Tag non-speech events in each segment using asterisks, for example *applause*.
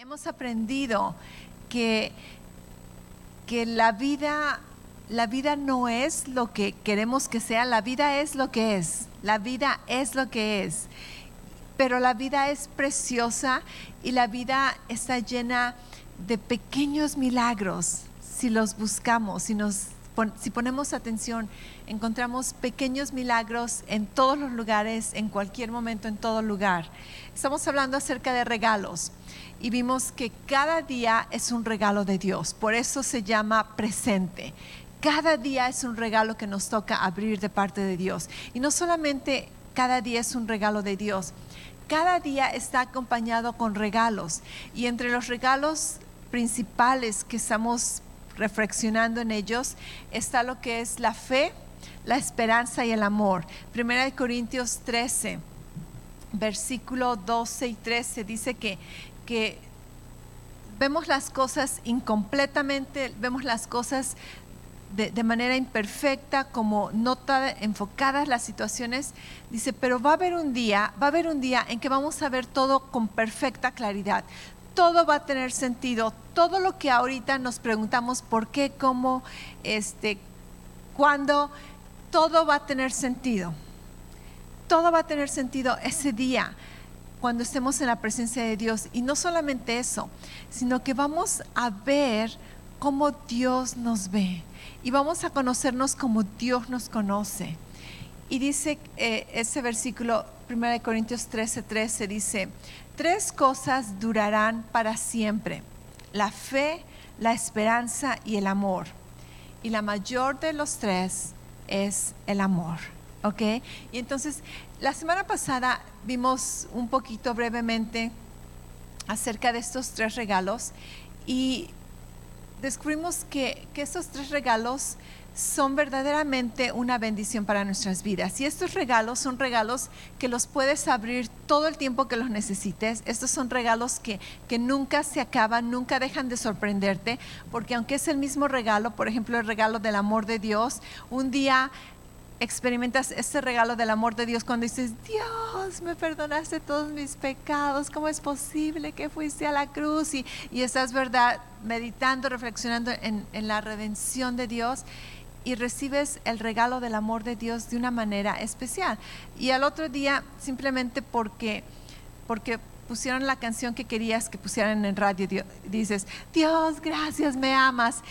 Hemos aprendido que, que la vida la vida no es lo que queremos que sea, la vida es lo que es, la vida es lo que es. Pero la vida es preciosa y la vida está llena de pequeños milagros si los buscamos, si, nos, si ponemos atención. Encontramos pequeños milagros en todos los lugares, en cualquier momento, en todo lugar. Estamos hablando acerca de regalos y vimos que cada día es un regalo de Dios, por eso se llama presente. Cada día es un regalo que nos toca abrir de parte de Dios. Y no solamente cada día es un regalo de Dios, cada día está acompañado con regalos. Y entre los regalos principales que estamos reflexionando en ellos está lo que es la fe, la esperanza y el amor. Primera de Corintios 13, versículo 12 y 13 dice que, que vemos las cosas incompletamente, vemos las cosas de, manera imperfecta, como nota enfocadas las situaciones, dice, pero va a haber un día, va a haber un día en que vamos a ver todo con perfecta claridad. Todo va a tener sentido. Todo lo que ahorita nos preguntamos por qué, cómo, este, cuándo, todo va a tener sentido. Todo va a tener sentido ese día cuando estemos en la presencia de Dios. Y no solamente eso, sino que vamos a ver cómo Dios nos ve y vamos a conocernos como Dios nos conoce. Y dice eh, ese versículo, 1 Corintios 13, 13, dice, tres cosas durarán para siempre, la fe, la esperanza y el amor. Y la mayor de los tres es el amor. ¿Ok? Y entonces, la semana pasada vimos un poquito brevemente acerca de estos tres regalos y descubrimos que, que estos tres regalos son verdaderamente una bendición para nuestras vidas. Y estos regalos son regalos que los puedes abrir todo el tiempo que los necesites. Estos son regalos que, que, nunca se acaban, nunca dejan de sorprenderte, porque aunque es el mismo regalo, por ejemplo el regalo del amor de Dios, un día experimentas este regalo del amor de Dios cuando dices, Dios, me perdonaste todos mis pecados, ¿cómo es posible que fuiste a la cruz? Y, y estás, ¿verdad?, meditando, reflexionando en, en, la redención de Dios y recibes el regalo del amor de Dios de una manera especial. Y al otro día, simplemente porque, porque pusieron la canción que querías que pusieran en radio, dices, Dios, gracias, me amas.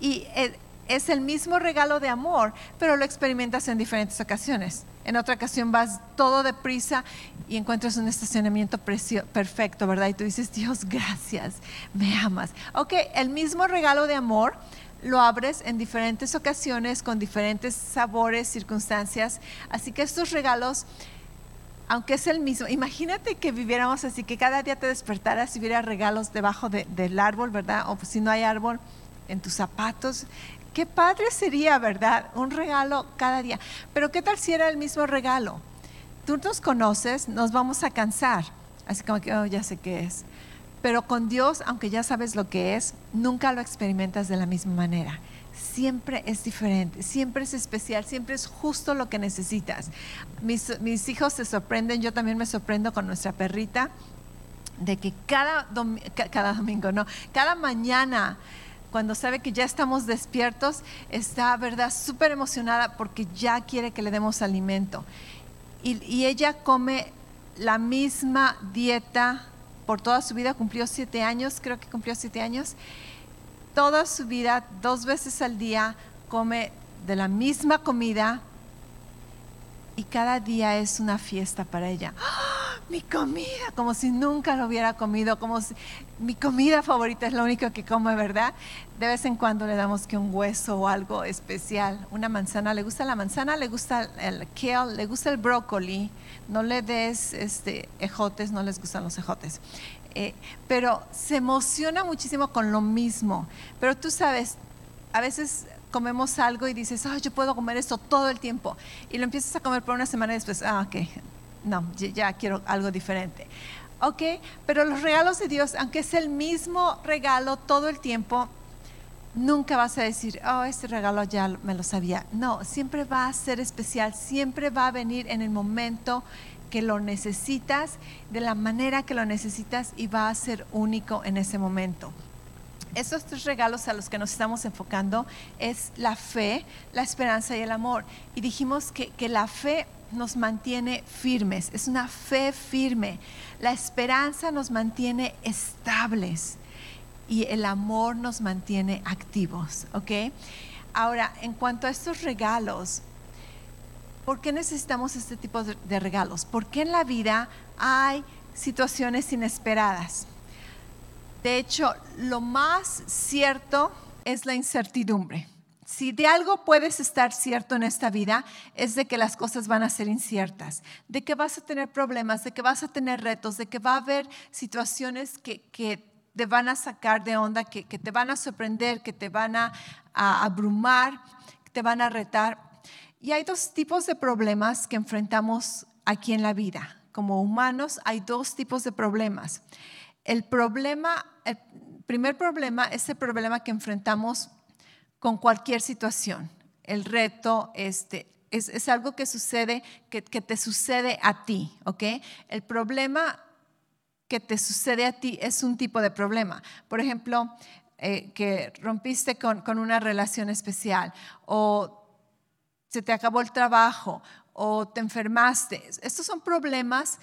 Y eh, es el mismo regalo de amor, pero lo experimentas en diferentes ocasiones. En otra ocasión vas todo deprisa y encuentras un estacionamiento perfecto, ¿verdad? Y tú dices, Dios, gracias, me amas. Ok, el mismo regalo de amor lo abres en diferentes ocasiones, con diferentes sabores, circunstancias. Así que estos regalos, aunque es el mismo, imagínate que viviéramos así, que cada día te despertaras y hubiera regalos debajo del árbol, ¿verdad? O si no hay árbol, en tus zapatos, Qué padre sería, ¿verdad? Un regalo cada día. Pero ¿qué tal si era el mismo regalo? Tú nos conoces, nos vamos a cansar. Así como que, oh, ya sé qué es. Pero con Dios, aunque ya sabes lo que es, nunca lo experimentas de la misma manera. Siempre es diferente, siempre es especial, siempre es justo lo que necesitas. Mis, mis hijos se sorprenden, yo también me sorprendo con nuestra perrita, de que cada, cada domingo, no, cada mañana cuando sabe que ya estamos despiertos, está, ¿verdad?, súper emocionada porque ya quiere que le demos alimento. Y, ella come la misma dieta por toda su vida, cumplió siete años, creo que cumplió siete años. Toda su vida, dos veces al día, come de la misma comida y cada día es una fiesta para ella. ¡Ah! mi comida, como si nunca lo hubiera comido, como si mi comida favorita es lo único que come, ¿verdad? De vez en cuando le damos que un hueso o algo especial, una manzana, le gusta la manzana, le gusta el kale, le gusta el brócoli, no le des este, ejotes, no les gustan los ejotes. Eh, pero se emociona muchísimo con lo mismo. Pero tú sabes, a veces comemos algo y dices, oh, yo puedo comer esto todo el tiempo. Y lo empiezas a comer por una semana y después, ah, ok, no, ya quiero algo diferente. ¿Ok? Pero los regalos de Dios, aunque es el mismo regalo todo el tiempo, nunca vas a decir, oh, este regalo ya me lo sabía. No, siempre va a ser especial, siempre va a venir en el momento que lo necesitas, de la manera que lo necesitas y va a ser único en ese momento. Estos tres regalos a los que nos estamos enfocando es la fe, la esperanza y el amor. Y dijimos que, que la fe nos mantiene firmes, es una fe firme. La esperanza nos mantiene estables y el amor nos mantiene activos. Ahora, en cuanto a estos regalos, ¿por qué necesitamos este tipo de regalos? Porque en la vida hay situaciones inesperadas. De hecho, lo más cierto es la incertidumbre. Si de algo puedes estar cierto en esta vida, es de que las cosas van a ser inciertas, de que vas a tener problemas, de que vas a tener retos, de que va a haber situaciones que, te van a sacar de onda, que, te van a sorprender, que te van a, a abrumar, que te van a retar. Y hay dos tipos de problemas que enfrentamos aquí en la vida. Como humanos hay dos tipos de problemas. El problema, primer problema es el problema que enfrentamos con cualquier situación. El reto este, es, algo que sucede, que, te sucede a ti, ¿ok? El problema que te sucede a ti es un tipo de problema. Por ejemplo, eh, que rompiste con, con, una relación especial o se te acabó el trabajo o te enfermaste. Estos son problemas,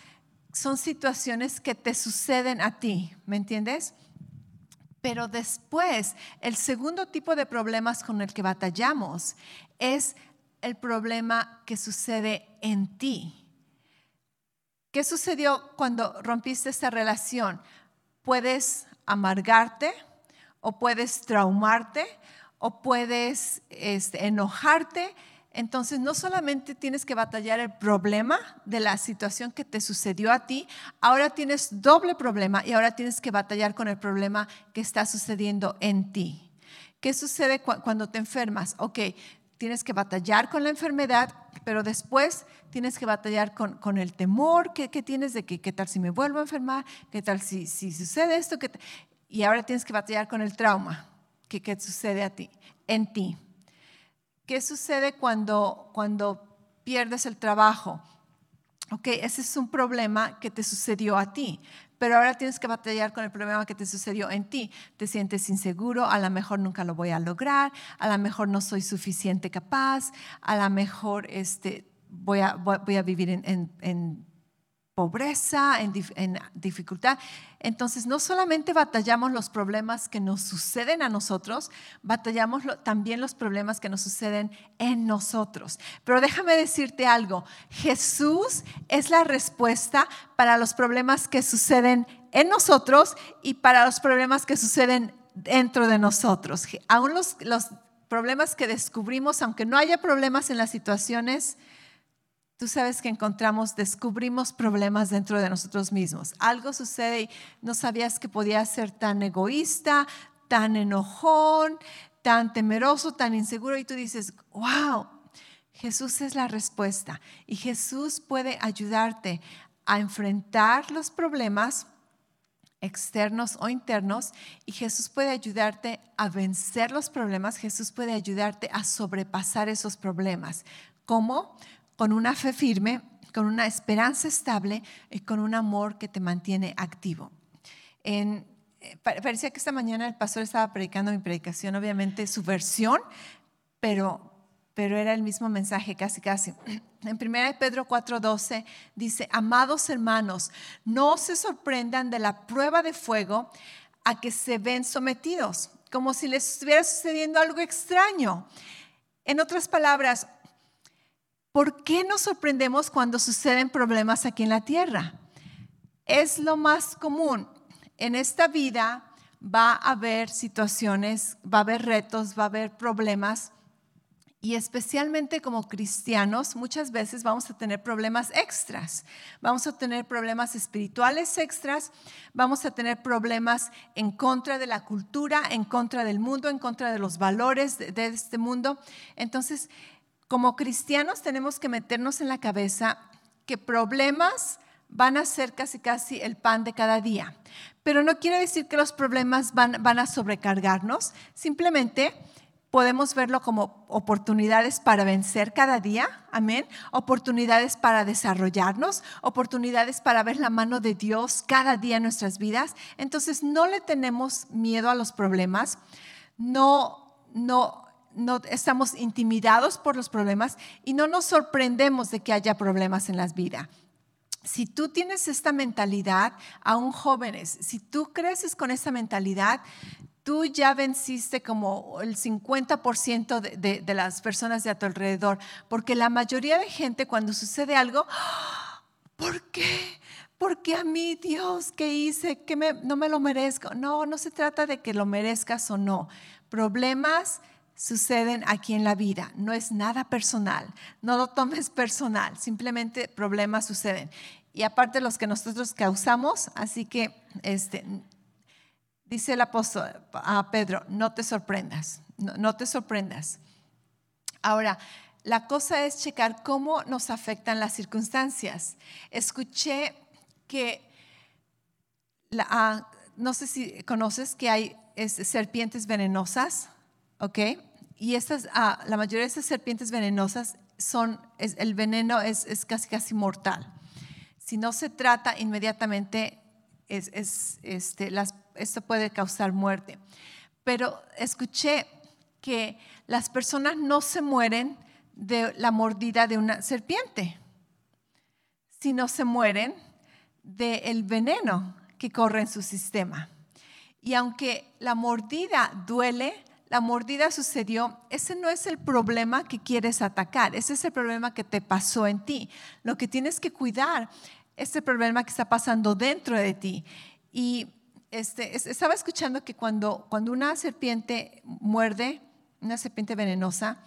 son situaciones que te suceden a ti, ¿me entiendes? Pero después, el segundo tipo de problemas con el que batallamos es el problema que sucede en ti. ¿Qué sucedió cuando rompiste esta relación? Puedes amargarte o puedes traumarte o puedes este, enojarte entonces, no solamente tienes que batallar el problema de la situación que te sucedió a ti, ahora tienes doble problema y ahora tienes que batallar con el problema que está sucediendo en ti. ¿Qué sucede cuando te enfermas? Ok, tienes que batallar con la enfermedad, pero después tienes que batallar con, el temor que, tienes de que qué tal si me vuelvo a enfermar, qué tal si, sucede esto, y ahora tienes que batallar con el trauma que, que sucede a ti, en ti. ¿Qué sucede cuando, cuando pierdes el trabajo? Ok, ese es un problema que te sucedió a ti, pero ahora tienes que batallar con el problema que te sucedió en ti. Te sientes inseguro, a lo mejor nunca lo voy a lograr, a lo mejor no soy suficiente capaz, a lo mejor este, voy, a, voy, a vivir en, en pobreza, en, dificultad. Entonces, no solamente batallamos los problemas que nos suceden a nosotros, batallamos también los problemas que nos suceden en nosotros. Pero déjame decirte algo, Jesús es la respuesta para los problemas que suceden en nosotros y para los problemas que suceden dentro de nosotros. Aún los, los problemas que descubrimos, aunque no haya problemas en las situaciones, tú sabes que encontramos, descubrimos problemas dentro de nosotros mismos. Algo sucede y no sabías que podía ser tan egoísta, tan enojón, tan temeroso, tan inseguro y tú dices, wow, Jesús es la respuesta y Jesús puede ayudarte a enfrentar los problemas externos o internos y Jesús puede ayudarte a vencer los problemas, Jesús puede ayudarte a sobrepasar esos problemas. ¿Cómo? Con una fe firme, con una esperanza estable y con un amor que te mantiene activo. Eh, parecía que esta mañana el pastor estaba predicando mi predicación, obviamente su versión, pero, pero era el mismo mensaje casi casi. *clears throat* En 1 Pedro 4:12 dice, amados hermanos, no se sorprendan de la prueba de fuego a que se ven sometidos, como si les estuviera sucediendo algo extraño. En otras palabras, ¿Por qué nos sorprendemos cuando suceden problemas aquí en la tierra? Es lo más común. En esta vida va a haber situaciones, va a haber retos, va a haber problemas. Y especialmente como cristianos, muchas veces vamos a tener problemas extras. Vamos a tener problemas espirituales extras, vamos a tener problemas en contra de la cultura, en contra del mundo, en contra de los valores de, de este mundo. Entonces, como cristianos tenemos que meternos en la cabeza que problemas van a ser casi casi el pan de cada día. Pero no quiere decir que los problemas van, van a sobrecargarnos, simplemente podemos verlo como oportunidades para vencer cada día, amén, oportunidades para desarrollarnos, oportunidades para ver la mano de Dios cada día en nuestras vidas. Entonces no le tenemos miedo a los problemas, no, no, no estamos intimidados por los problemas y no nos sorprendemos de que haya problemas en las vidas si tú tienes esta mentalidad, aún jóvenes, si tú creces con esta mentalidad, tú ya venciste como el 50% de, las personas de a tu alrededor, porque la mayoría de gente cuando sucede algo, *gasps* ¿por qué? Porque a mí, Dios, ¿qué hice? que no me lo merezco. No, no se trata de que lo merezcas o no. Problemas suceden aquí en la vida, no es nada personal, no lo tomes personal, simplemente problemas suceden. Y aparte los que nosotros causamos, así que este, Dice el apóstol a Pedro, no te sorprendas, no, te sorprendas. Ahora, la cosa es checar cómo nos afectan las circunstancias. Escuché que, ah, no sé si conoces que hay serpientes venenosas, ¿ok? Y estas, ah, la mayoría de esas serpientes venenosas son, el veneno es, es, casi casi mortal. Si no se trata inmediatamente, es, es este, esto puede causar muerte. Pero escuché que las personas no se mueren de la mordida de una serpiente, sino se mueren del veneno que corre en su sistema. Y aunque la mordida duele, la mordida sucedió, ese no es el problema que quieres atacar, ese es el problema que te pasó en ti. Lo que tienes que cuidar es el problema que está pasando dentro de ti. Y este, estaba escuchando que cuando, cuando una serpiente muerde, una serpiente venenosa,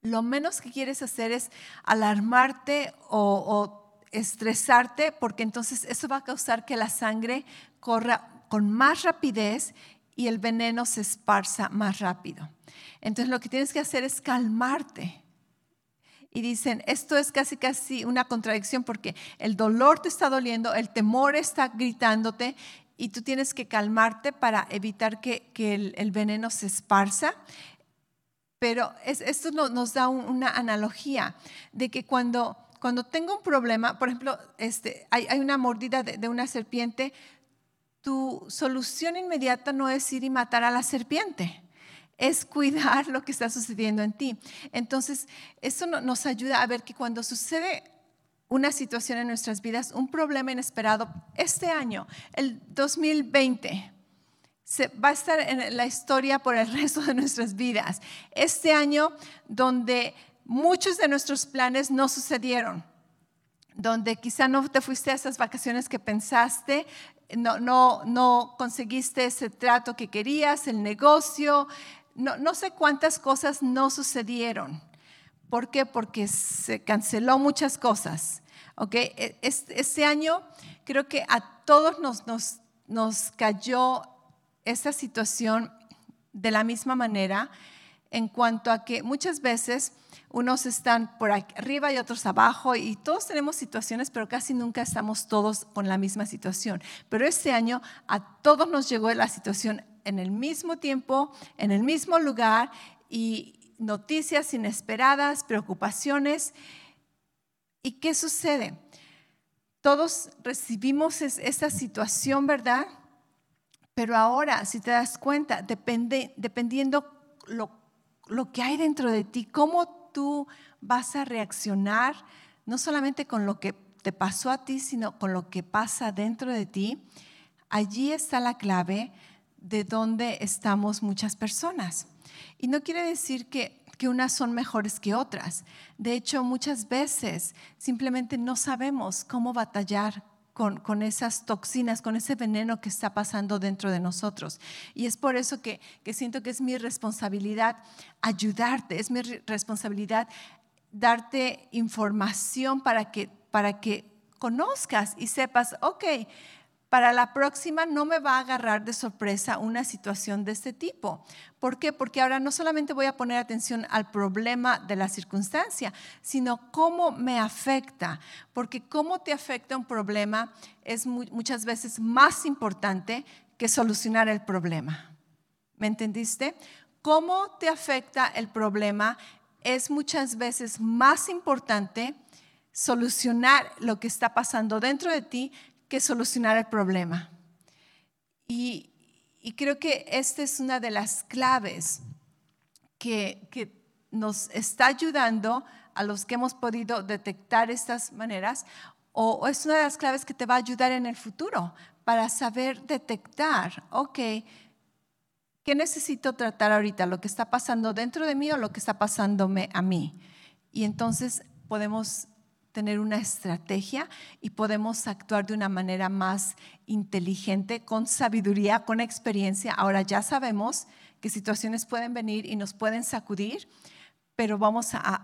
lo menos que quieres hacer es alarmarte o, estresarte, porque entonces eso va a causar que la sangre corra con más rapidez y el veneno se esparza más rápido. Entonces lo que tienes que hacer es calmarte. Y dicen, esto es casi casi una contradicción porque el dolor te está doliendo, el temor está gritándote y tú tienes que calmarte para evitar que, el, veneno se esparza. Pero esto nos da una analogía de que cuando, cuando tengo un problema, por ejemplo, este, hay, una mordida de, una serpiente, tu solución inmediata no es ir y matar a la serpiente es cuidar lo que está sucediendo en ti. Entonces, eso nos ayuda a ver que cuando sucede una situación en nuestras vidas, un problema inesperado, este año, el 2020, se, va a estar en la historia por el *laughs* resto de nuestras vidas. Este año donde muchos de nuestros planes no sucedieron, donde quizá no te fuiste a esas vacaciones que pensaste, no, no, no conseguiste ese trato que querías, el negocio, no, no sé cuántas cosas no sucedieron. ¿Por qué? Porque se canceló muchas cosas. ¿okay? Este, año creo que a todos nos, nos, nos cayó esta situación de la misma manera en cuanto a que muchas veces unos están por arriba y otros abajo y todos tenemos situaciones, pero casi nunca estamos todos con la misma situación. Pero este año a todos nos llegó la situación en el mismo tiempo, en el mismo lugar y noticias inesperadas, preocupaciones. ¿Y qué sucede? Todos recibimos esa situación, ¿verdad? Pero ahora, si te das cuenta, depende, dependiendo lo, lo que hay dentro de ti, cómo tú vas a reaccionar, no solamente con lo que te pasó a ti, sino con lo que pasa dentro de ti, allí está la clave de dónde estamos muchas personas. Y no quiere decir que, que, unas son mejores que otras. De hecho, muchas veces simplemente no sabemos cómo batallar con, con, esas toxinas, con ese veneno que está pasando dentro de nosotros. Y es por eso que, que siento que es mi responsabilidad ayudarte, es mi responsabilidad darte información para que, para que conozcas y sepas, ok, para la próxima no me va a agarrar de sorpresa una situación de este tipo. ¿Por qué? Porque ahora no solamente voy a poner atención al problema de la circunstancia, sino cómo me afecta. Porque cómo te afecta un problema es muchas veces más importante que solucionar el problema. ¿Me entendiste? cómo te afecta el problema es muchas veces más importante solucionar lo que está pasando dentro de ti que solucionar el problema. Y, creo que esta es una de las claves que, que nos está ayudando a los que hemos podido detectar estas maneras o, es una de las claves que te va a ayudar en el futuro para saber detectar, ok, ¿qué necesito tratar ahorita? ¿Lo que está pasando dentro de mí o lo que está pasándome a mí? Y entonces podemos tener una estrategia y podemos actuar de una manera más inteligente, con sabiduría, con experiencia. Ahora ya sabemos que situaciones pueden venir y nos pueden sacudir, pero vamos a,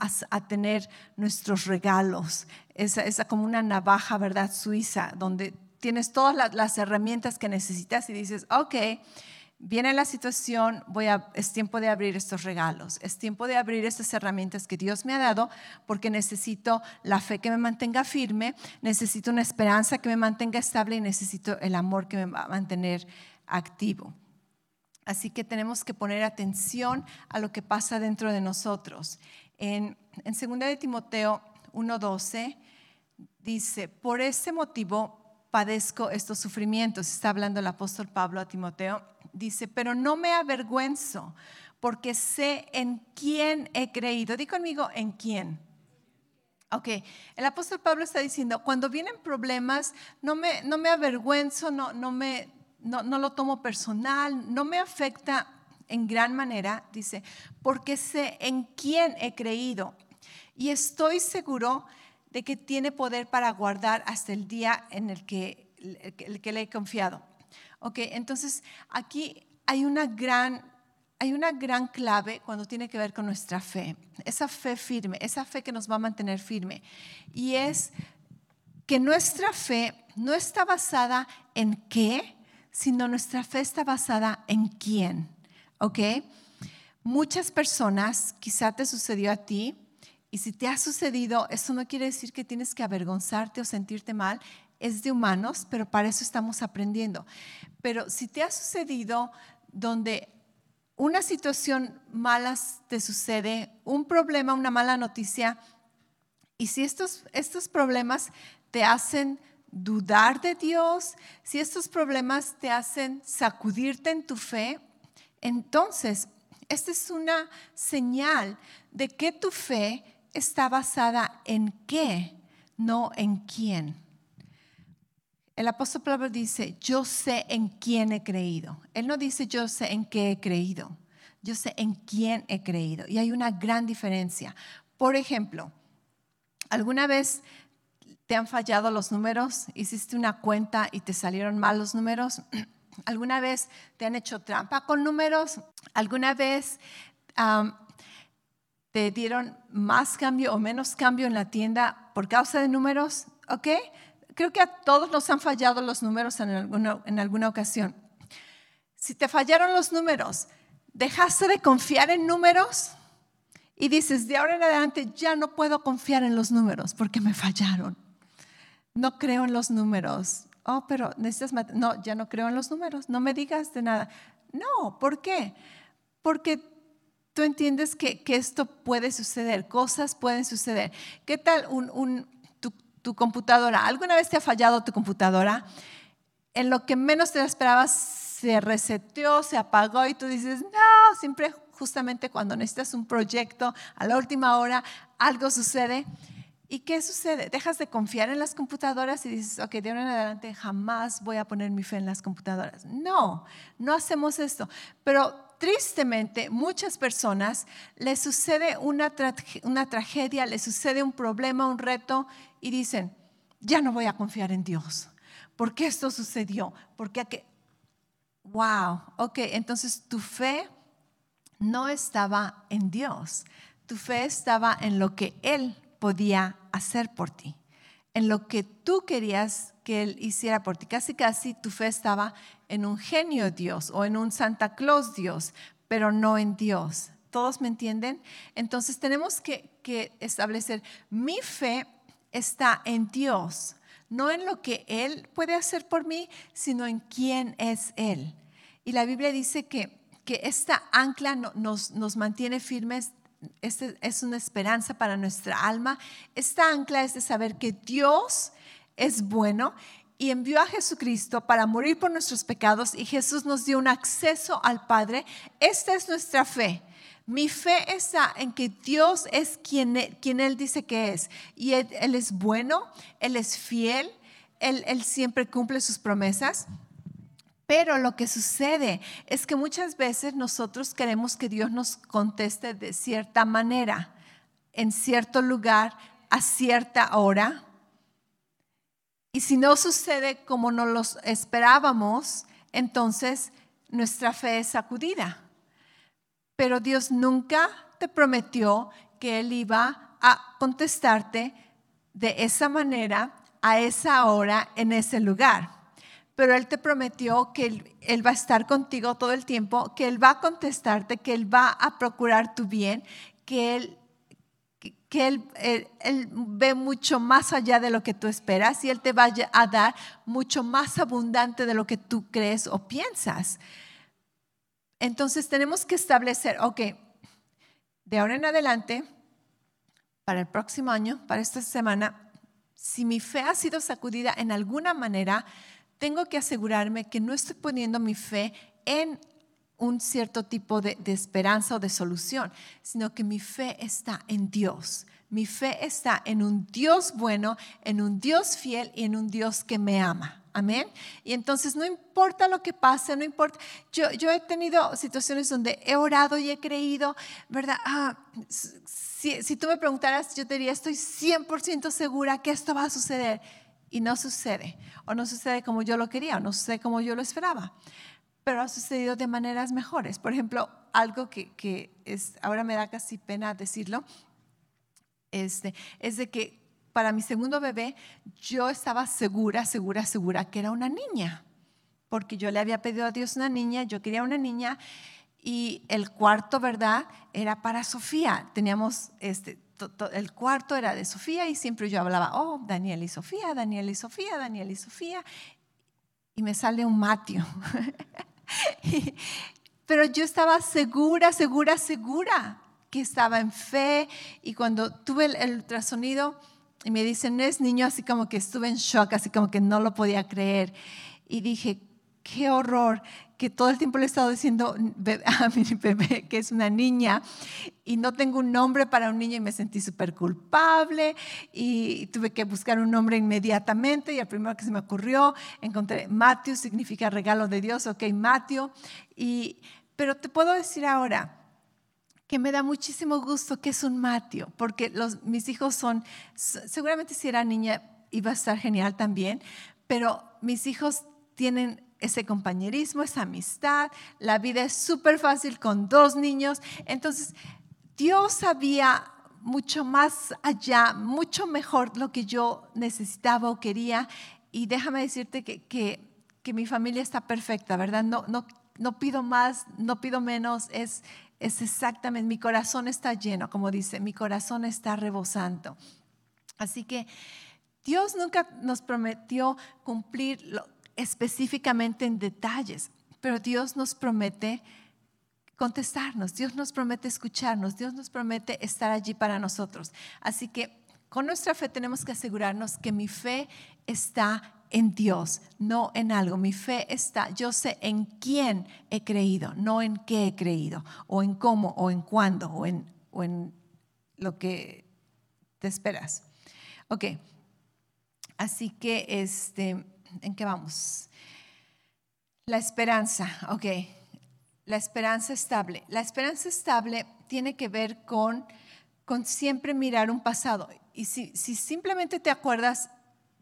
tener nuestros regalos, esa, esa, como una navaja, ¿verdad? Suiza, donde tienes todas las, herramientas que necesitas y dices, ok, viene la situación, es tiempo de abrir estos regalos, es tiempo de abrir estas herramientas que Dios me ha dado porque necesito la fe que me mantenga firme, necesito una esperanza que me mantenga estable y necesito el amor que me va a mantener activo. Así que tenemos que poner atención a lo que pasa dentro de nosotros. En, en 2 de Timoteo 1.12 dice, por ese motivo padezco estos sufrimientos. Está hablando el apóstol Pablo a Timoteo. Dice, pero no me avergüenzo porque sé en quién he creído. Di conmigo, ¿en quién? Ok, el apóstol Pablo está diciendo, cuando vienen problemas, no me, no me avergüenzo, no, no me no, lo tomo personal, no me afecta en gran manera, dice, porque sé en quién he creído y estoy seguro de que tiene poder para guardar hasta el día en el que, el que le he confiado. Ok, entonces aquí hay una gran hay una gran clave cuando tiene que ver con nuestra fe, esa fe firme, esa fe que nos va a mantener firme. Y es que nuestra fe no está basada en qué, sino nuestra fe está basada en quién. ¿Ok? Muchas personas, quizá te sucedió a ti, y si te ha sucedido, eso no quiere decir que tienes que avergonzarte o sentirte mal, es de humanos, pero para eso estamos aprendiendo. Pero si te ha sucedido donde una situación mala te sucede, un problema, una mala noticia, y si estos, estos problemas te hacen dudar de Dios, si estos problemas te hacen sacudirte en tu fe, entonces esta es una señal de que tu fe está basada en qué, no en quién. El apóstol Pablo dice, yo sé en quién he creído. Él no dice, yo sé en qué he creído. Yo sé en quién he creído. Y hay una gran diferencia. Por ejemplo, ¿alguna vez ¿Te han fallado los números? ¿Hiciste una cuenta y te salieron mal los números? *clears throat* ¿Alguna vez te han hecho trampa con números? ¿Alguna vez te dieron más cambio o menos cambio en la tienda por causa de números? ¿Ok? Creo que a todos nos han fallado los números en alguna, en alguna ocasión. Si te fallaron los números, ¿dejaste de confiar en números? Y dices, de ahora en adelante ya no puedo confiar en los números porque me fallaron no creo en los números. Oh, pero necesitas, no, ya no creo en los números, no me digas de nada. No, ¿por qué? Porque tú entiendes que, esto puede suceder, cosas pueden suceder. ¿Qué tal un, tu, computadora? ¿Alguna vez te ha fallado tu computadora? En lo que menos te esperabas se reseteó, se apagó y tú dices, no, siempre justamente cuando necesitas un proyecto, a la última hora algo sucede. ¿Y qué sucede? Dejas de confiar en las computadoras y dices, ok, de ahora en adelante jamás voy a poner mi fe en las computadoras. No, no hacemos esto. Pero tristemente, muchas personas les sucede una, una tragedia, les sucede un problema, un reto y dicen, ya no voy a confiar en Dios. ¿Por qué esto sucedió? Porque qué? wow, ok, entonces tu fe no estaba en Dios, tu fe estaba en lo que Él podía hacer por ti, en lo que tú querías que Él hiciera por ti. Casi, casi tu fe estaba en un genio Dios o en un Santa Claus Dios, pero no en Dios. ¿Todos me entienden? Entonces tenemos que, que establecer, mi fe está en Dios, no en lo que Él puede hacer por mí, sino en quién es Él. Y la Biblia dice que que esta ancla nos, nos mantiene firmes este es una esperanza para nuestra alma. Esta ancla es de saber que Dios es bueno y envió a Jesucristo para morir por nuestros pecados y Jesús nos dio un acceso al Padre. Esta es nuestra fe. Mi fe está en que Dios es quien, quien Él dice que es. Y Él, es bueno, Él es fiel, él, él siempre cumple sus promesas. Pero lo que sucede es que muchas veces nosotros queremos que Dios nos conteste de cierta manera, en cierto lugar, a cierta hora. Y si no sucede como nos lo esperábamos, entonces nuestra fe es sacudida. Pero Dios nunca te prometió que Él iba a contestarte de esa manera, a esa hora, en ese lugar pero Él te prometió que él, va a estar contigo todo el tiempo, que Él va a contestarte, que Él va a procurar tu bien, que Él, que él, él, ve mucho más allá de lo que tú esperas y Él te va a dar mucho más abundante de lo que tú crees o piensas. Entonces tenemos que establecer, ok, de ahora en adelante, para el próximo año, para esta semana, si mi fe ha sido sacudida en alguna manera, tengo que asegurarme que no estoy poniendo mi fe en un cierto tipo de, esperanza o de solución, sino que mi fe está en Dios. Mi fe está en un Dios bueno, en un Dios fiel y en un Dios que me ama. Amén. Y entonces no importa lo que pase, no importa. Yo, yo he tenido situaciones donde he orado y he creído, ¿verdad? Ah, si, si tú me preguntaras, yo te diría, estoy 100% segura que esto va a suceder y no sucede, o no sucede como yo lo quería, o no sucede como yo lo esperaba, pero ha sucedido de maneras mejores. Por ejemplo, algo que, es, ahora me da casi pena decirlo, este, es de que para mi segundo bebé yo estaba segura, segura, segura que era una niña, porque yo le había pedido a Dios una niña, yo quería una niña, y el cuarto, ¿verdad? Era para Sofía. Teníamos este, el cuarto era de Sofía y siempre yo hablaba, oh, Daniel y Sofía, Daniel y Sofía, Daniel y Sofía. Y me sale un Matio. *laughs* pero yo estaba segura, segura, segura que estaba en fe. Y cuando tuve el, ultrasonido y me dicen, no es niño, así como que estuve en shock, así como que no lo podía creer. Y dije, qué horror que todo el tiempo le he estado diciendo *laughs* a mi bebé que es una niña y no tengo un nombre para un niño y me sentí súper culpable y tuve que buscar un nombre inmediatamente y el primero que se me ocurrió encontré Matthew, significa regalo de Dios, ok, Matthew. Y, pero te puedo decir ahora que me da muchísimo gusto que es un Matthew, porque los, mis hijos son, seguramente si era niña iba a estar genial también, pero mis hijos tienen ese compañerismo, esa amistad. La vida es súper fácil con dos niños. Entonces, Dios sabía mucho más allá, mucho mejor lo que yo necesitaba o quería. Y déjame decirte que, que, mi familia está perfecta, ¿verdad? No, no, no pido más, no pido menos. Es, es exactamente, mi corazón está lleno, como dice, mi corazón está rebosando. Así que Dios nunca nos prometió cumplir lo, específicamente en detalles, pero Dios nos promete contestarnos, Dios nos promete escucharnos, Dios nos promete estar allí para nosotros. Así que con nuestra fe tenemos que asegurarnos que mi fe está en Dios, no en algo. Mi fe está, yo sé en quién he creído, no en qué he creído, o en cómo, o en cuándo, o en, o en lo que te esperas. Ok, así que este, ¿en qué vamos? La esperanza, ok. La esperanza estable. La esperanza estable tiene que ver con, con siempre mirar un pasado. Y si, si simplemente te acuerdas,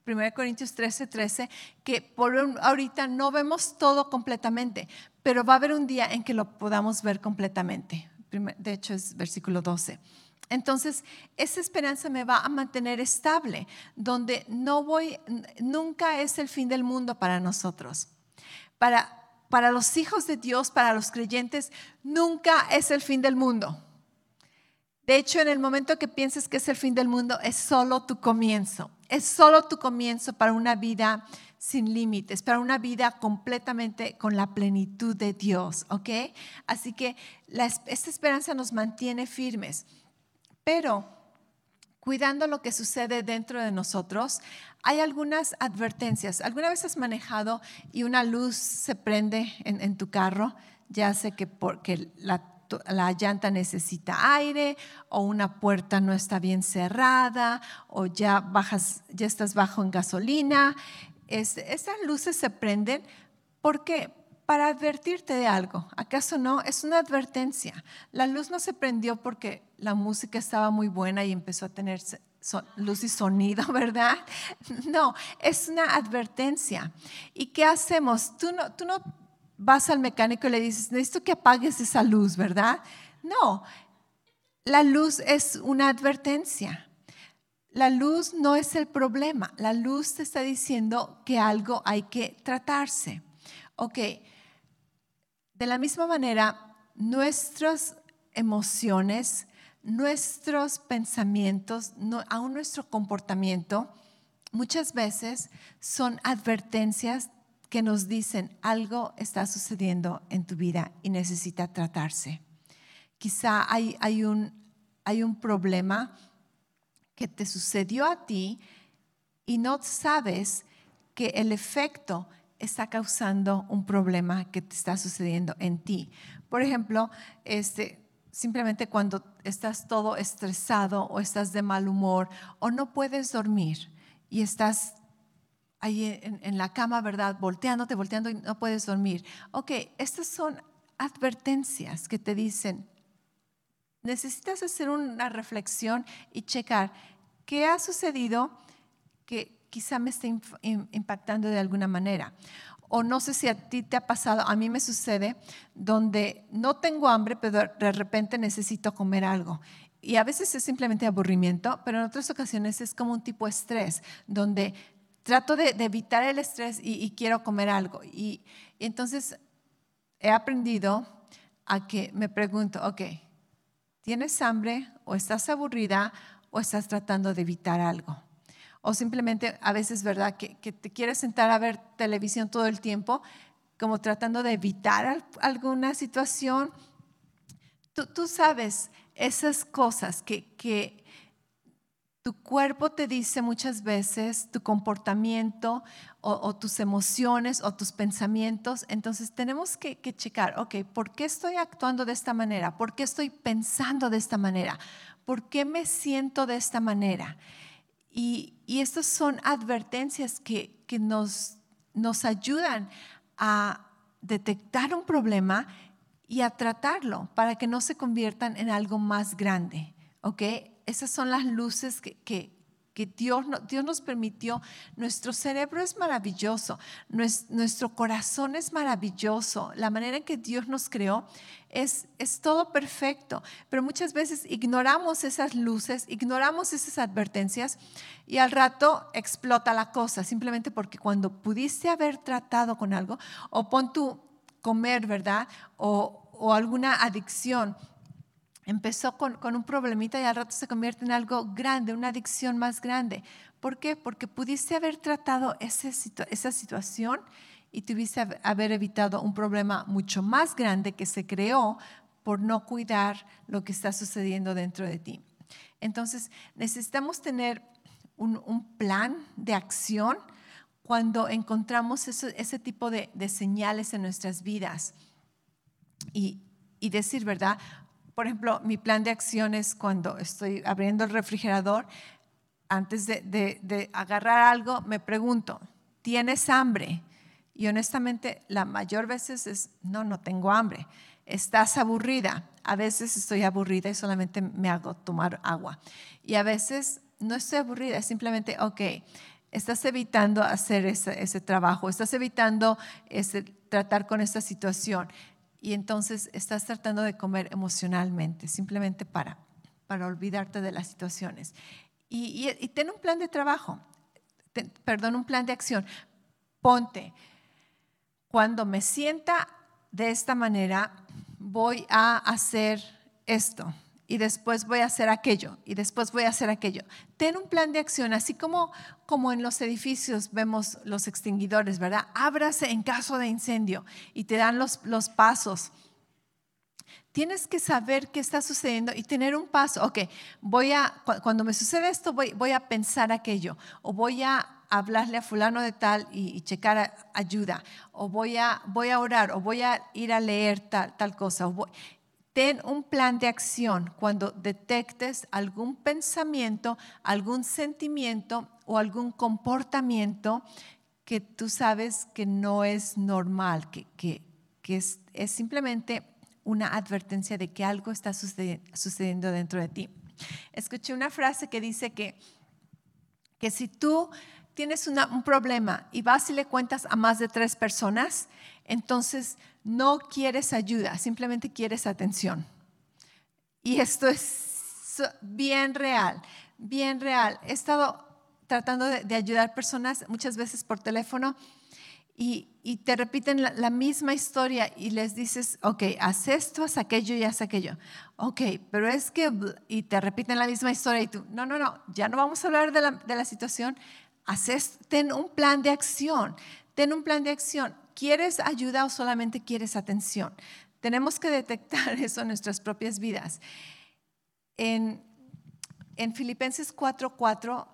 1 Corintios 13, 13, que por ahorita no vemos todo completamente, pero va a haber un día en que lo podamos ver completamente. De hecho, es versículo 12. Entonces, esa esperanza me va a mantener estable, donde no voy, nunca es el fin del mundo para nosotros. Para, para los hijos de Dios, para los creyentes, nunca es el fin del mundo. De hecho, en el momento que pienses que es el fin del mundo, es solo tu comienzo. Es solo tu comienzo para una vida sin límites, para una vida completamente con la plenitud de Dios, ¿ok? Así que esta esperanza nos mantiene firmes, pero cuidando lo que sucede dentro de nosotros, hay algunas advertencias. ¿Alguna vez has manejado y una luz se prende en, tu carro? Ya sé que porque la, la, llanta necesita aire o una puerta no está bien cerrada o ya, bajas, ya estás bajo en gasolina. esas luces se prenden porque para advertirte de algo. ¿Acaso no? Es una advertencia. La luz no se prendió porque la música estaba muy buena y empezó a tener luz y sonido, *laughs* ¿verdad? No, es una advertencia. ¿Y qué hacemos? Tú no, tú no vas al mecánico y le dices, necesito que apagues esa luz, ¿verdad? No, la luz es una advertencia. La luz no es el problema. La luz te está diciendo que algo hay que tratarse. Ok, de la misma manera, nuestras emociones, nuestros pensamientos, aún nuestro comportamiento, muchas veces son advertencias que nos dicen algo está sucediendo en tu vida y necesita tratarse. Quizá hay, hay, un, hay un problema que te sucedió a ti y no sabes que el efecto está causando un problema que te está sucediendo en ti. Por ejemplo, este, simplemente cuando estás todo estresado o estás de mal humor o no puedes dormir y estás ahí en, la cama, ¿verdad? Volteándote, volteando y no puedes dormir. Ok, estas son advertencias que te dicen, necesitas hacer una reflexión y checar qué ha sucedido que quizá me esté impactando de alguna manera. O no sé si a ti te ha pasado, a mí me sucede, donde no tengo hambre, pero de repente necesito comer algo. Y a veces es simplemente aburrimiento, pero en otras ocasiones es como un tipo de estrés, donde trato de, evitar el estrés y, quiero comer algo. Y, y entonces he aprendido a que me pregunto, ok, ¿tienes hambre o estás aburrida o estás tratando de evitar algo? O simplemente a veces, ¿verdad?, que, te quieres sentar a ver televisión todo el tiempo, como tratando de evitar alguna situación. Tú, sabes esas cosas que, que tu cuerpo te dice muchas veces, tu comportamiento o, tus emociones o tus pensamientos. Entonces tenemos que, que, checar, ok, ¿por qué estoy actuando de esta manera? ¿Por qué estoy pensando de esta manera? ¿Por qué me siento de esta manera? Y, estas son advertencias que, nos, nos ayudan a detectar un problema y a tratarlo para que no se conviertan en algo más grande. ¿Ok? Esas son las luces que, que, que Dios, Dios nos permitió. Nuestro cerebro es maravilloso, nuestro corazón es maravilloso, la manera en que Dios nos creó es, es todo perfecto, pero muchas veces ignoramos esas luces, ignoramos esas advertencias y al rato explota la cosa, simplemente porque cuando pudiste haber tratado con algo, o pon tu comer, ¿verdad? O, o alguna adicción empezó con, un problemita y al rato se convierte en algo grande, una adicción más grande. ¿Por qué? Porque pudiste haber tratado esa situación y tuviste haber evitado un problema mucho más grande que se creó por no cuidar lo que está sucediendo dentro de ti. Entonces, necesitamos tener un, plan de acción cuando encontramos ese, tipo de, señales en nuestras vidas. Y, y decir, ¿verdad? Por ejemplo, mi plan de acción es cuando estoy abriendo el refrigerador, antes de, agarrar algo, me pregunto, ¿tienes hambre? Y honestamente, la mayor veces es, no, no tengo hambre. ¿Estás aburrida? A veces estoy aburrida y solamente me hago tomar agua. Y a veces no estoy aburrida, es simplemente, ok, estás evitando hacer ese, trabajo, estás evitando tratar con esta situación y entonces estás tratando de comer emocionalmente, simplemente para, para olvidarte de las situaciones. Y, y, ten un plan de trabajo, perdón, un plan de acción. Ponte, cuando me sienta de esta manera, voy a hacer esto. Y después voy a hacer aquello y después voy a hacer aquello. Ten un plan de acción, así como, como en los edificios vemos los extinguidores, ¿verdad? Ábrase en caso de incendio y te dan los, los pasos. Tienes que saber qué está sucediendo y tener un paso. Ok, voy a, cuando me sucede esto, voy, voy a pensar aquello o voy a hablarle a fulano de tal y, checar ayuda, o voy a, voy a orar, o voy a ir a leer tal, tal cosa. Ten un plan de acción cuando detectes algún pensamiento, algún sentimiento o algún comportamiento que tú sabes que no es normal, que, que, que es, es, simplemente una advertencia de que algo está sucediendo dentro de ti. Escuché una frase que dice que, que si tú tienes un problema y vas y le cuentas a más de tres personas, entonces no quieres ayuda, simplemente quieres atención. Y esto es bien real, bien real. He estado tratando de, ayudar personas muchas veces por teléfono y, te repiten la, misma historia y les dices, ok, haz esto, haz aquello y haz aquello. Ok, pero es que, y te repiten la misma historia y tú, no, no, no, ya no vamos a hablar de la, de situación, ten un plan de acción, ten un plan de acción. ¿Quieres ayuda o solamente quieres atención? Tenemos que detectar *laughs* eso en nuestras propias vidas. En, en Filipenses 4:4,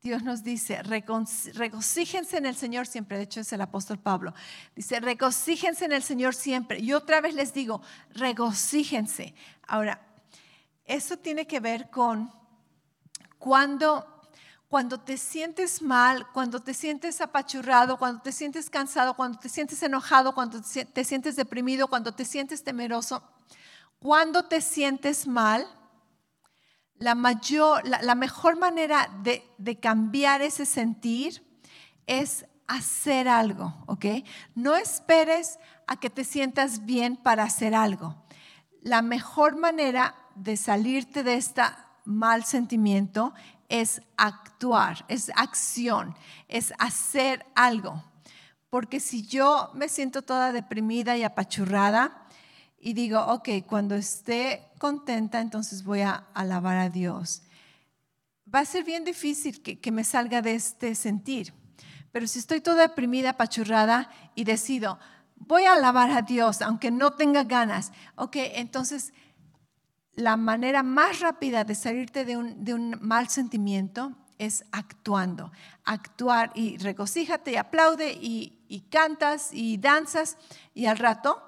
Dios nos dice, regocíjense en el Señor siempre. De hecho, es el apóstol Pablo. Dice, regocíjense en el Señor siempre. Y otra vez les digo, regocíjense. Ahora, eso tiene que ver con cuando cuando te sientes mal, cuando te sientes apachurrado, cuando te sientes cansado, cuando te sientes enojado, cuando te sientes deprimido, cuando te sientes temeroso, cuando te sientes mal, la, mayor, la, mejor manera de, cambiar ese sentir es hacer algo, ¿ok? No esperes a que te sientas bien para hacer algo. La mejor manera de salirte de este mal sentimiento es actuar, es acción, es hacer algo. Porque si yo me siento toda deprimida y apachurrada y digo, ok, cuando esté contenta, entonces voy a alabar a Dios, va a ser bien difícil que, que me salga de este sentir. Pero si estoy toda deprimida, apachurrada y decido, voy a alabar a Dios, aunque no tenga ganas, ok, entonces la manera más rápida de salirte de un, mal sentimiento es actuando. Actuar y regocíjate y aplaude y, cantas y danzas y al rato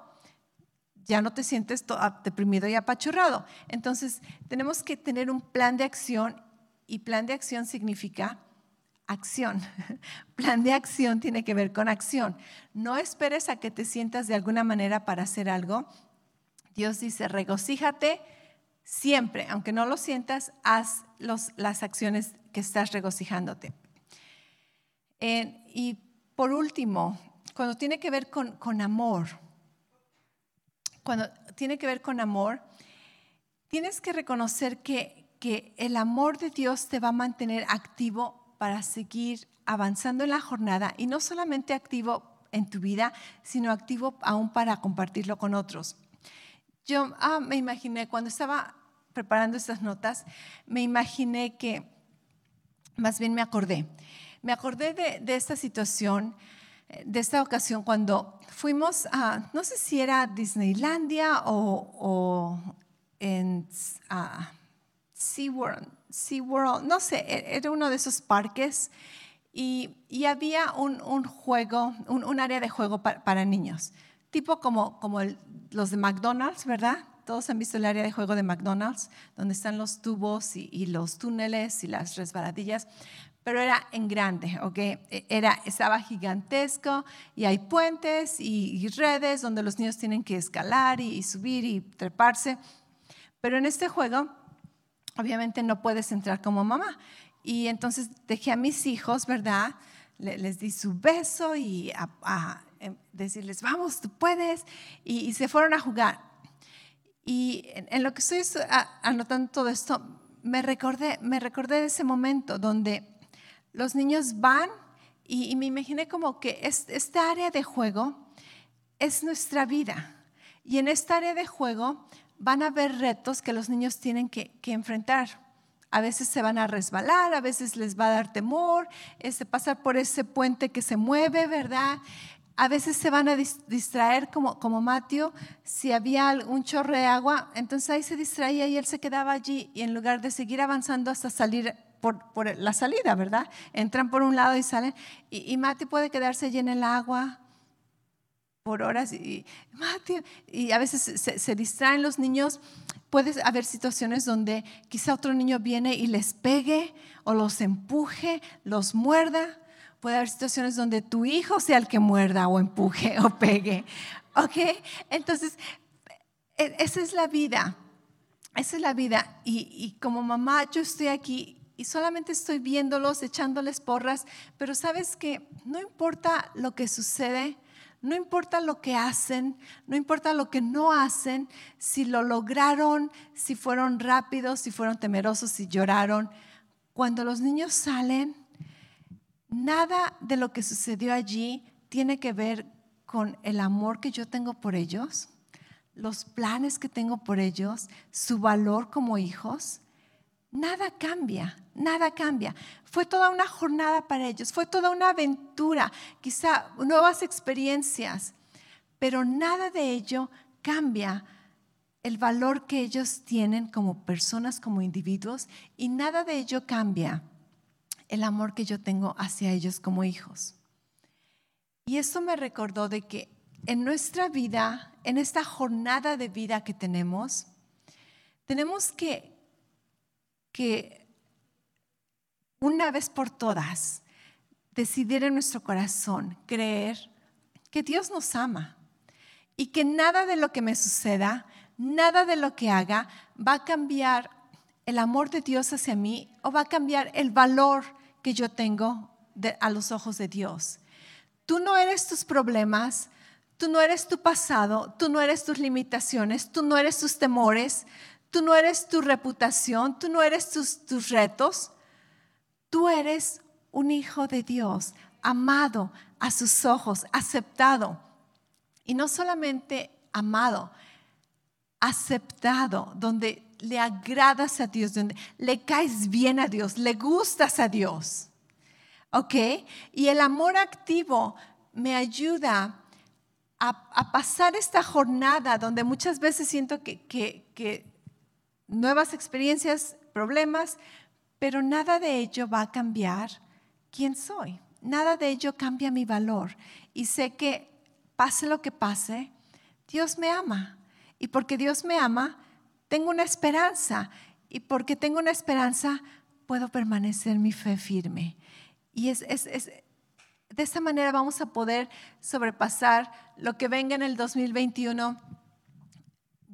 ya no te sientes deprimido y apachurrado. Entonces tenemos que tener un plan de acción y plan de acción significa acción. *laughs* plan de acción tiene que ver con acción. No esperes a que te sientas de alguna manera para hacer algo. Dios dice, regocíjate Siempre, aunque no lo sientas, haz las acciones que estás regocijándote. y por último, cuando tiene que ver con, amor, cuando tiene que ver con amor, tienes que reconocer que, que el amor de Dios te va a mantener activo para seguir avanzando en la jornada y no solamente activo en tu vida, sino activo aún para compartirlo con otros. Yo ah, me imaginé cuando estaba preparando estas notas, me imaginé que, más bien me acordé, me acordé de, esta situación, eh, de esta ocasión cuando fuimos a, no sé si era Disneylandia o, en SeaWorld, SeaWorld, no sé, e, era uno de esos parques y, había un, juego, un, área de juego para niños tipo como, como los de McDonald's, ¿verdad? Todos han visto el área de juego de McDonald's, donde están los tubos y, los túneles y las resbaladillas, pero era en grande, ¿ok? E, era, estaba gigantesco y hay puentes y, redes donde los niños tienen que escalar y, subir y treparse. Pero en este juego, obviamente no puedes entrar como mamá. Y entonces dejé a mis hijos, ¿verdad? Les, di su beso y a Em, decirles, vamos, tú puedes, y, se fueron a jugar. Y en, lo que estoy anotando todo esto, me recordé, me recordé de ese momento donde los niños van y, me imaginé como que esta área de juego es nuestra vida. Y en esta área de juego van a haber retos que los niños tienen que, enfrentar. A veces se van a resbalar, a veces les va a dar temor, este, pasar por ese puente que se mueve, ¿verdad? A veces se van a distraer como, como Mateo, si había un chorro de agua, entonces ahí se distraía y él se quedaba allí y en lugar de seguir avanzando hasta salir por, la salida, ¿verdad? Entran por un lado y salen y, y Mateo puede quedarse allí en el agua por horas y, y a veces se, distraen los niños. Puede haber situaciones donde quizá otro niño viene y les pegue o los empuje, los muerda. Puede haber situaciones donde tu hijo sea el que muerda o empuje o pegue. ¿Ok? Entonces, e, esa es la vida. Esa es la vida. Y, y como mamá, yo estoy aquí y solamente estoy viéndolos, echándoles porras, pero sabes que no importa lo que sucede, no importa lo que hacen, no importa lo que no hacen, si lo lograron, si fueron rápidos, si fueron temerosos, si lloraron. Cuando los niños salen, nada de lo que sucedió allí tiene que ver con el amor que yo tengo por ellos, los planes que tengo por ellos, su valor como hijos. Nada cambia, nada cambia. Fue toda una jornada para ellos, fue toda una aventura, quizá nuevas experiencias, pero nada de ello cambia el valor que ellos tienen como personas, como individuos, y nada de ello cambia el amor que yo tengo hacia ellos como hijos. Y eso me recordó de que en nuestra vida, en esta jornada de vida que tenemos, tenemos que que una vez por todas decidir en nuestro corazón creer que Dios nos ama y que nada de lo que me suceda, nada de lo que haga va a cambiar el amor de Dios hacia mí o va a cambiar el valor que yo tengo a los ojos de Dios. Tú no eres tus problemas, tú no eres tu pasado, tú no eres tus limitaciones, tú no eres tus temores, Tú no eres tu reputación, tú no eres tus, retos. Tú eres un hijo de Dios, amado a sus ojos, aceptado. Y no solamente amado, aceptado, donde le agradas a Dios, donde le caes bien a Dios, le gustas a Dios. ¿Ok? Y el amor activo me ayuda a, pasar esta jornada donde muchas veces siento que, que nuevas experiencias, problemas, pero nada de ello va a cambiar quién soy. Nada de ello cambia mi valor. Y sé que pase lo que pase, Dios me ama. Y porque Dios me ama, tengo una esperanza. Y porque tengo una esperanza, puedo permanecer mi fe firme. Y es, de esta manera vamos a poder sobrepasar lo que venga en el 2021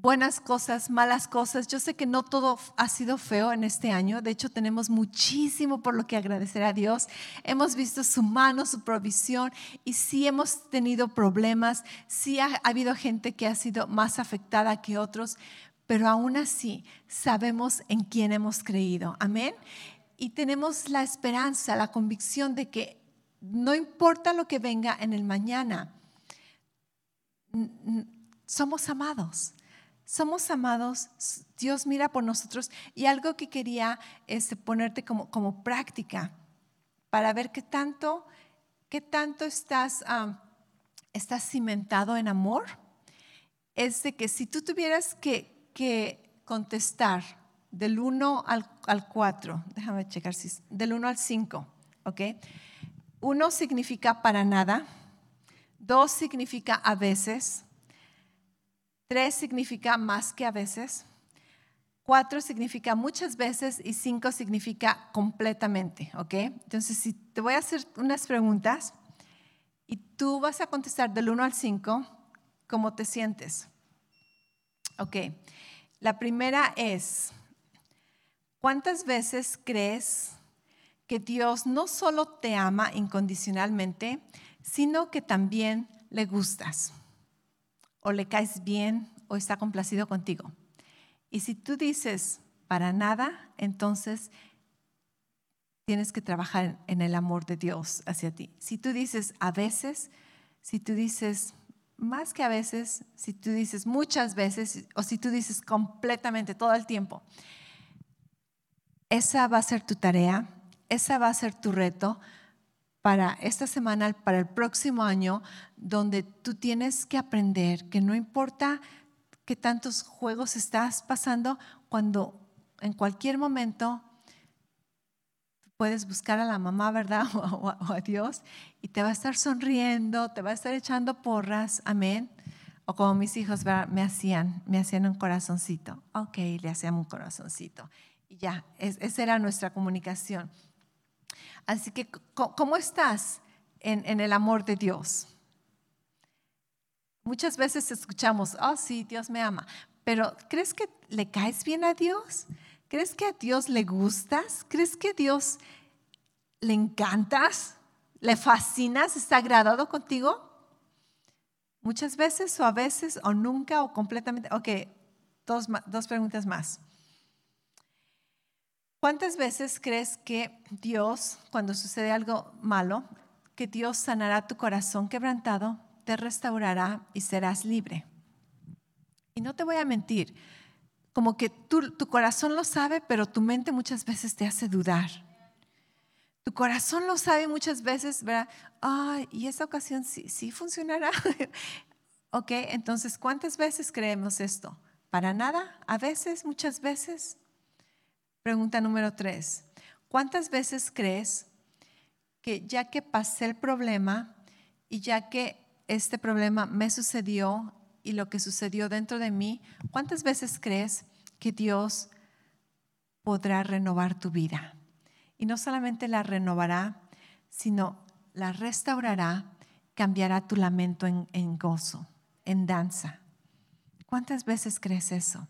buenas cosas, malas cosas. Yo sé que no todo ha sido feo en este año. De hecho, tenemos muchísimo por lo que agradecer a Dios. Hemos visto su mano, su provisión y sí hemos tenido problemas. Sí ha, habido gente que ha sido más afectada que otros, pero aún así sabemos en quién hemos creído. Amén. Y tenemos la esperanza, la convicción de que no importa lo que venga en el mañana, somos amados somos amados, Dios mira por nosotros y algo que quería este, ponerte como, como práctica para ver qué tanto, qué tanto estás, estás cimentado en amor, es de que si tú tuvieras que, que contestar del 1 al, al, 4, déjame checar si del 1 al 5, ¿ok? 1 significa para nada, 2 significa a veces, Tres significa más que a veces. Cuatro significa muchas veces y cinco significa completamente, ¿ok? Entonces, si te voy a hacer unas preguntas y tú vas a contestar del 1 al 5, ¿cómo te sientes? Ok, la primera es, ¿cuántas veces crees que Dios no solo te ama incondicionalmente, sino que también le gustas? o le caes bien o está complacido contigo. Y si tú dices para nada, entonces tienes que trabajar en el amor de Dios hacia ti. Si tú dices a veces, si tú dices más que a veces, si tú dices muchas veces o si tú dices completamente todo el tiempo, esa va a ser tu tarea, esa va a ser tu reto para esta semana, para el próximo año, donde tú tienes que aprender que no importa qué tantos juegos estás pasando, cuando en cualquier momento puedes buscar a la mamá, ¿verdad? *laughs* O, a Dios, y te va a estar sonriendo, te va a estar echando porras, amén. O como mis hijos me hacían, me hacían un corazoncito. Ok, le hacían un corazoncito. Y ya, esa era nuestra comunicación. Así que, ¿cómo estás en, en el amor de Dios? Muchas veces escuchamos, oh sí, Dios me ama, pero ¿crees que le caes bien a Dios? ¿Crees que a Dios le gustas? ¿Crees que a Dios le encantas? ¿Le fascinas? ¿Está agradado contigo? Muchas veces o a veces o nunca o completamente. Ok, dos, dos preguntas más. ¿Cuántas veces crees que Dios, cuando sucede algo malo, que Dios sanará tu corazón quebrantado, te restaurará y serás libre? Y no te voy a mentir, como que tu, corazón lo sabe, pero tu mente muchas veces te hace dudar. Tu corazón lo sabe muchas veces, ¿verdad? Ay, y esa ocasión sí, sí funcionará. *laughs* ok, entonces, ¿cuántas veces creemos esto? ¿Para nada? ¿A veces? ¿Muchas veces? Pregunta número tres. ¿Cuántas veces crees que ya que pasé el problema y ya que este problema me sucedió y lo que sucedió dentro de mí, ¿cuántas veces crees que Dios podrá renovar tu vida? Y no solamente la renovará, sino la restaurará, cambiará tu lamento en, gozo, en danza. ¿Cuántas veces crees eso?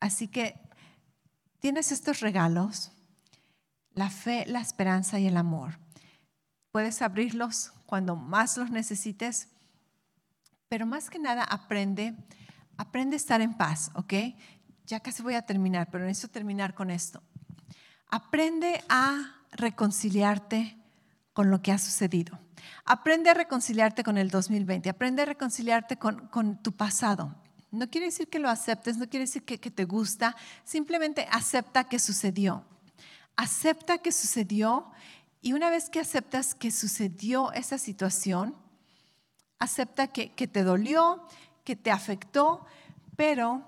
Así que tienes estos regalos, la fe, la esperanza y el amor. Puedes abrirlos cuando más los necesites pero más que nada aprende, aprende a estar en paz, ¿ok? Ya casi voy a terminar, pero necesito terminar con esto. Aprende a reconciliarte con lo que ha sucedido. Aprende a reconciliarte con el 2020, aprende a reconciliarte con, con tu pasado. No quiere decir que lo aceptes, no quiere decir que, que te gusta, simplemente acepta que sucedió. Acepta que sucedió y una vez que aceptas que sucedió esa situación, acepta que, te dolió, que te afectó, pero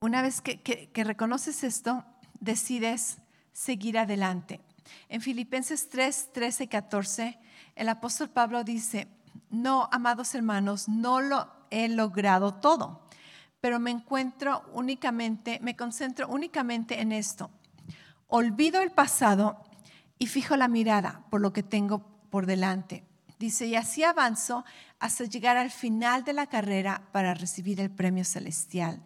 una vez que, que, reconoces esto, decides seguir adelante. En Filipenses 3, 13 y 14, el apóstol Pablo dice, no, amados hermanos, no lo he logrado todo, pero me encuentro únicamente, me concentro únicamente en esto. Olvido el pasado y fijo la mirada por lo que tengo por delante. Dice, y así avanzo hasta llegar al final de la carrera para recibir el premio celestial,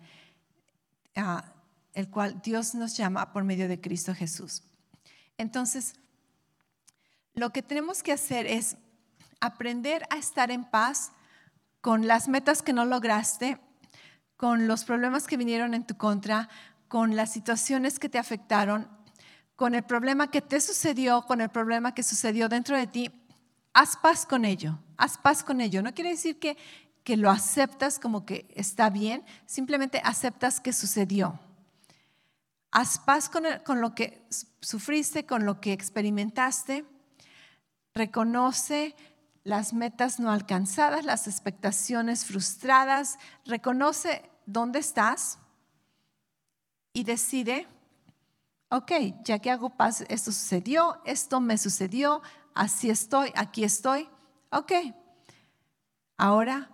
ah, el cual Dios nos llama por medio de Cristo Jesús. Entonces, lo que tenemos que hacer es aprender a estar en paz con las metas que no lograste, con los problemas que vinieron en tu contra, con las situaciones que te afectaron, con el problema que te sucedió, con el problema que sucedió dentro de ti haz paz con ello, haz paz con ello. No quiere decir que, que lo aceptas como que está bien, simplemente aceptas que sucedió. Haz paz con, con lo que sufriste, con lo que experimentaste. Reconoce las metas no alcanzadas, las expectaciones frustradas. Reconoce dónde estás y decide, ok, ya que hago paz, esto sucedió, esto me sucedió, así estoy, aquí estoy, ok, ahora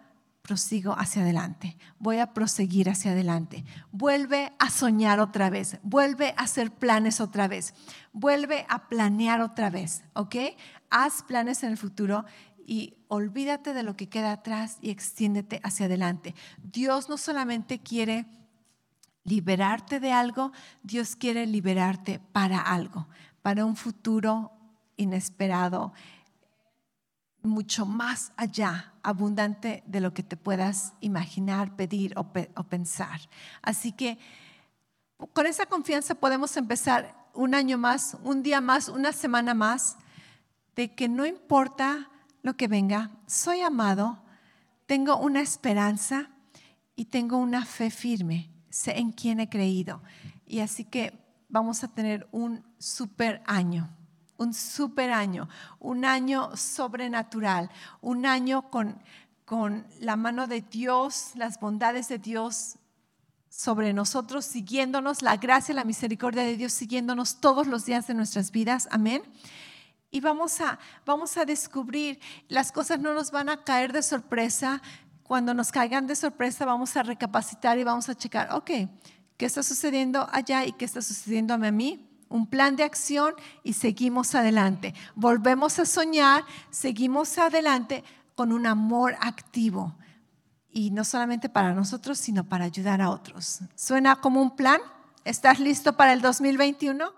prosigo hacia adelante, voy a proseguir hacia adelante. Vuelve a soñar otra vez, vuelve a hacer planes otra vez, vuelve a planear otra vez, ¿ok? Haz planes en el futuro y olvídate de lo que queda atrás y extiéndete hacia adelante. Dios no solamente quiere liberarte de algo, Dios quiere liberarte para algo, para un futuro inesperado, mucho más allá, abundante de lo que te puedas imaginar, pedir o, pensar. Así que con esa confianza podemos empezar un año más, un día más, una semana más, de que no importa lo que venga, soy amado, tengo una esperanza y tengo una fe firme. Sé en quién he creído. Y así que vamos a tener un super año, un super año, un año sobrenatural, un año con, con la mano de Dios, las bondades de Dios sobre nosotros, siguiéndonos, la gracia la misericordia de Dios siguiéndonos todos los días de nuestras vidas. Amén. Y vamos a, vamos a descubrir, las cosas no nos van a caer de sorpresa. Cuando nos caigan de sorpresa, vamos a recapacitar y vamos a checar, ok, ¿qué está sucediendo allá y qué está sucediendo a mí? Un plan de acción y seguimos adelante. Volvemos a soñar, seguimos adelante con un amor activo. Y no solamente para nosotros, sino para ayudar a otros. ¿Suena como un plan? ¿Estás listo para el 2021?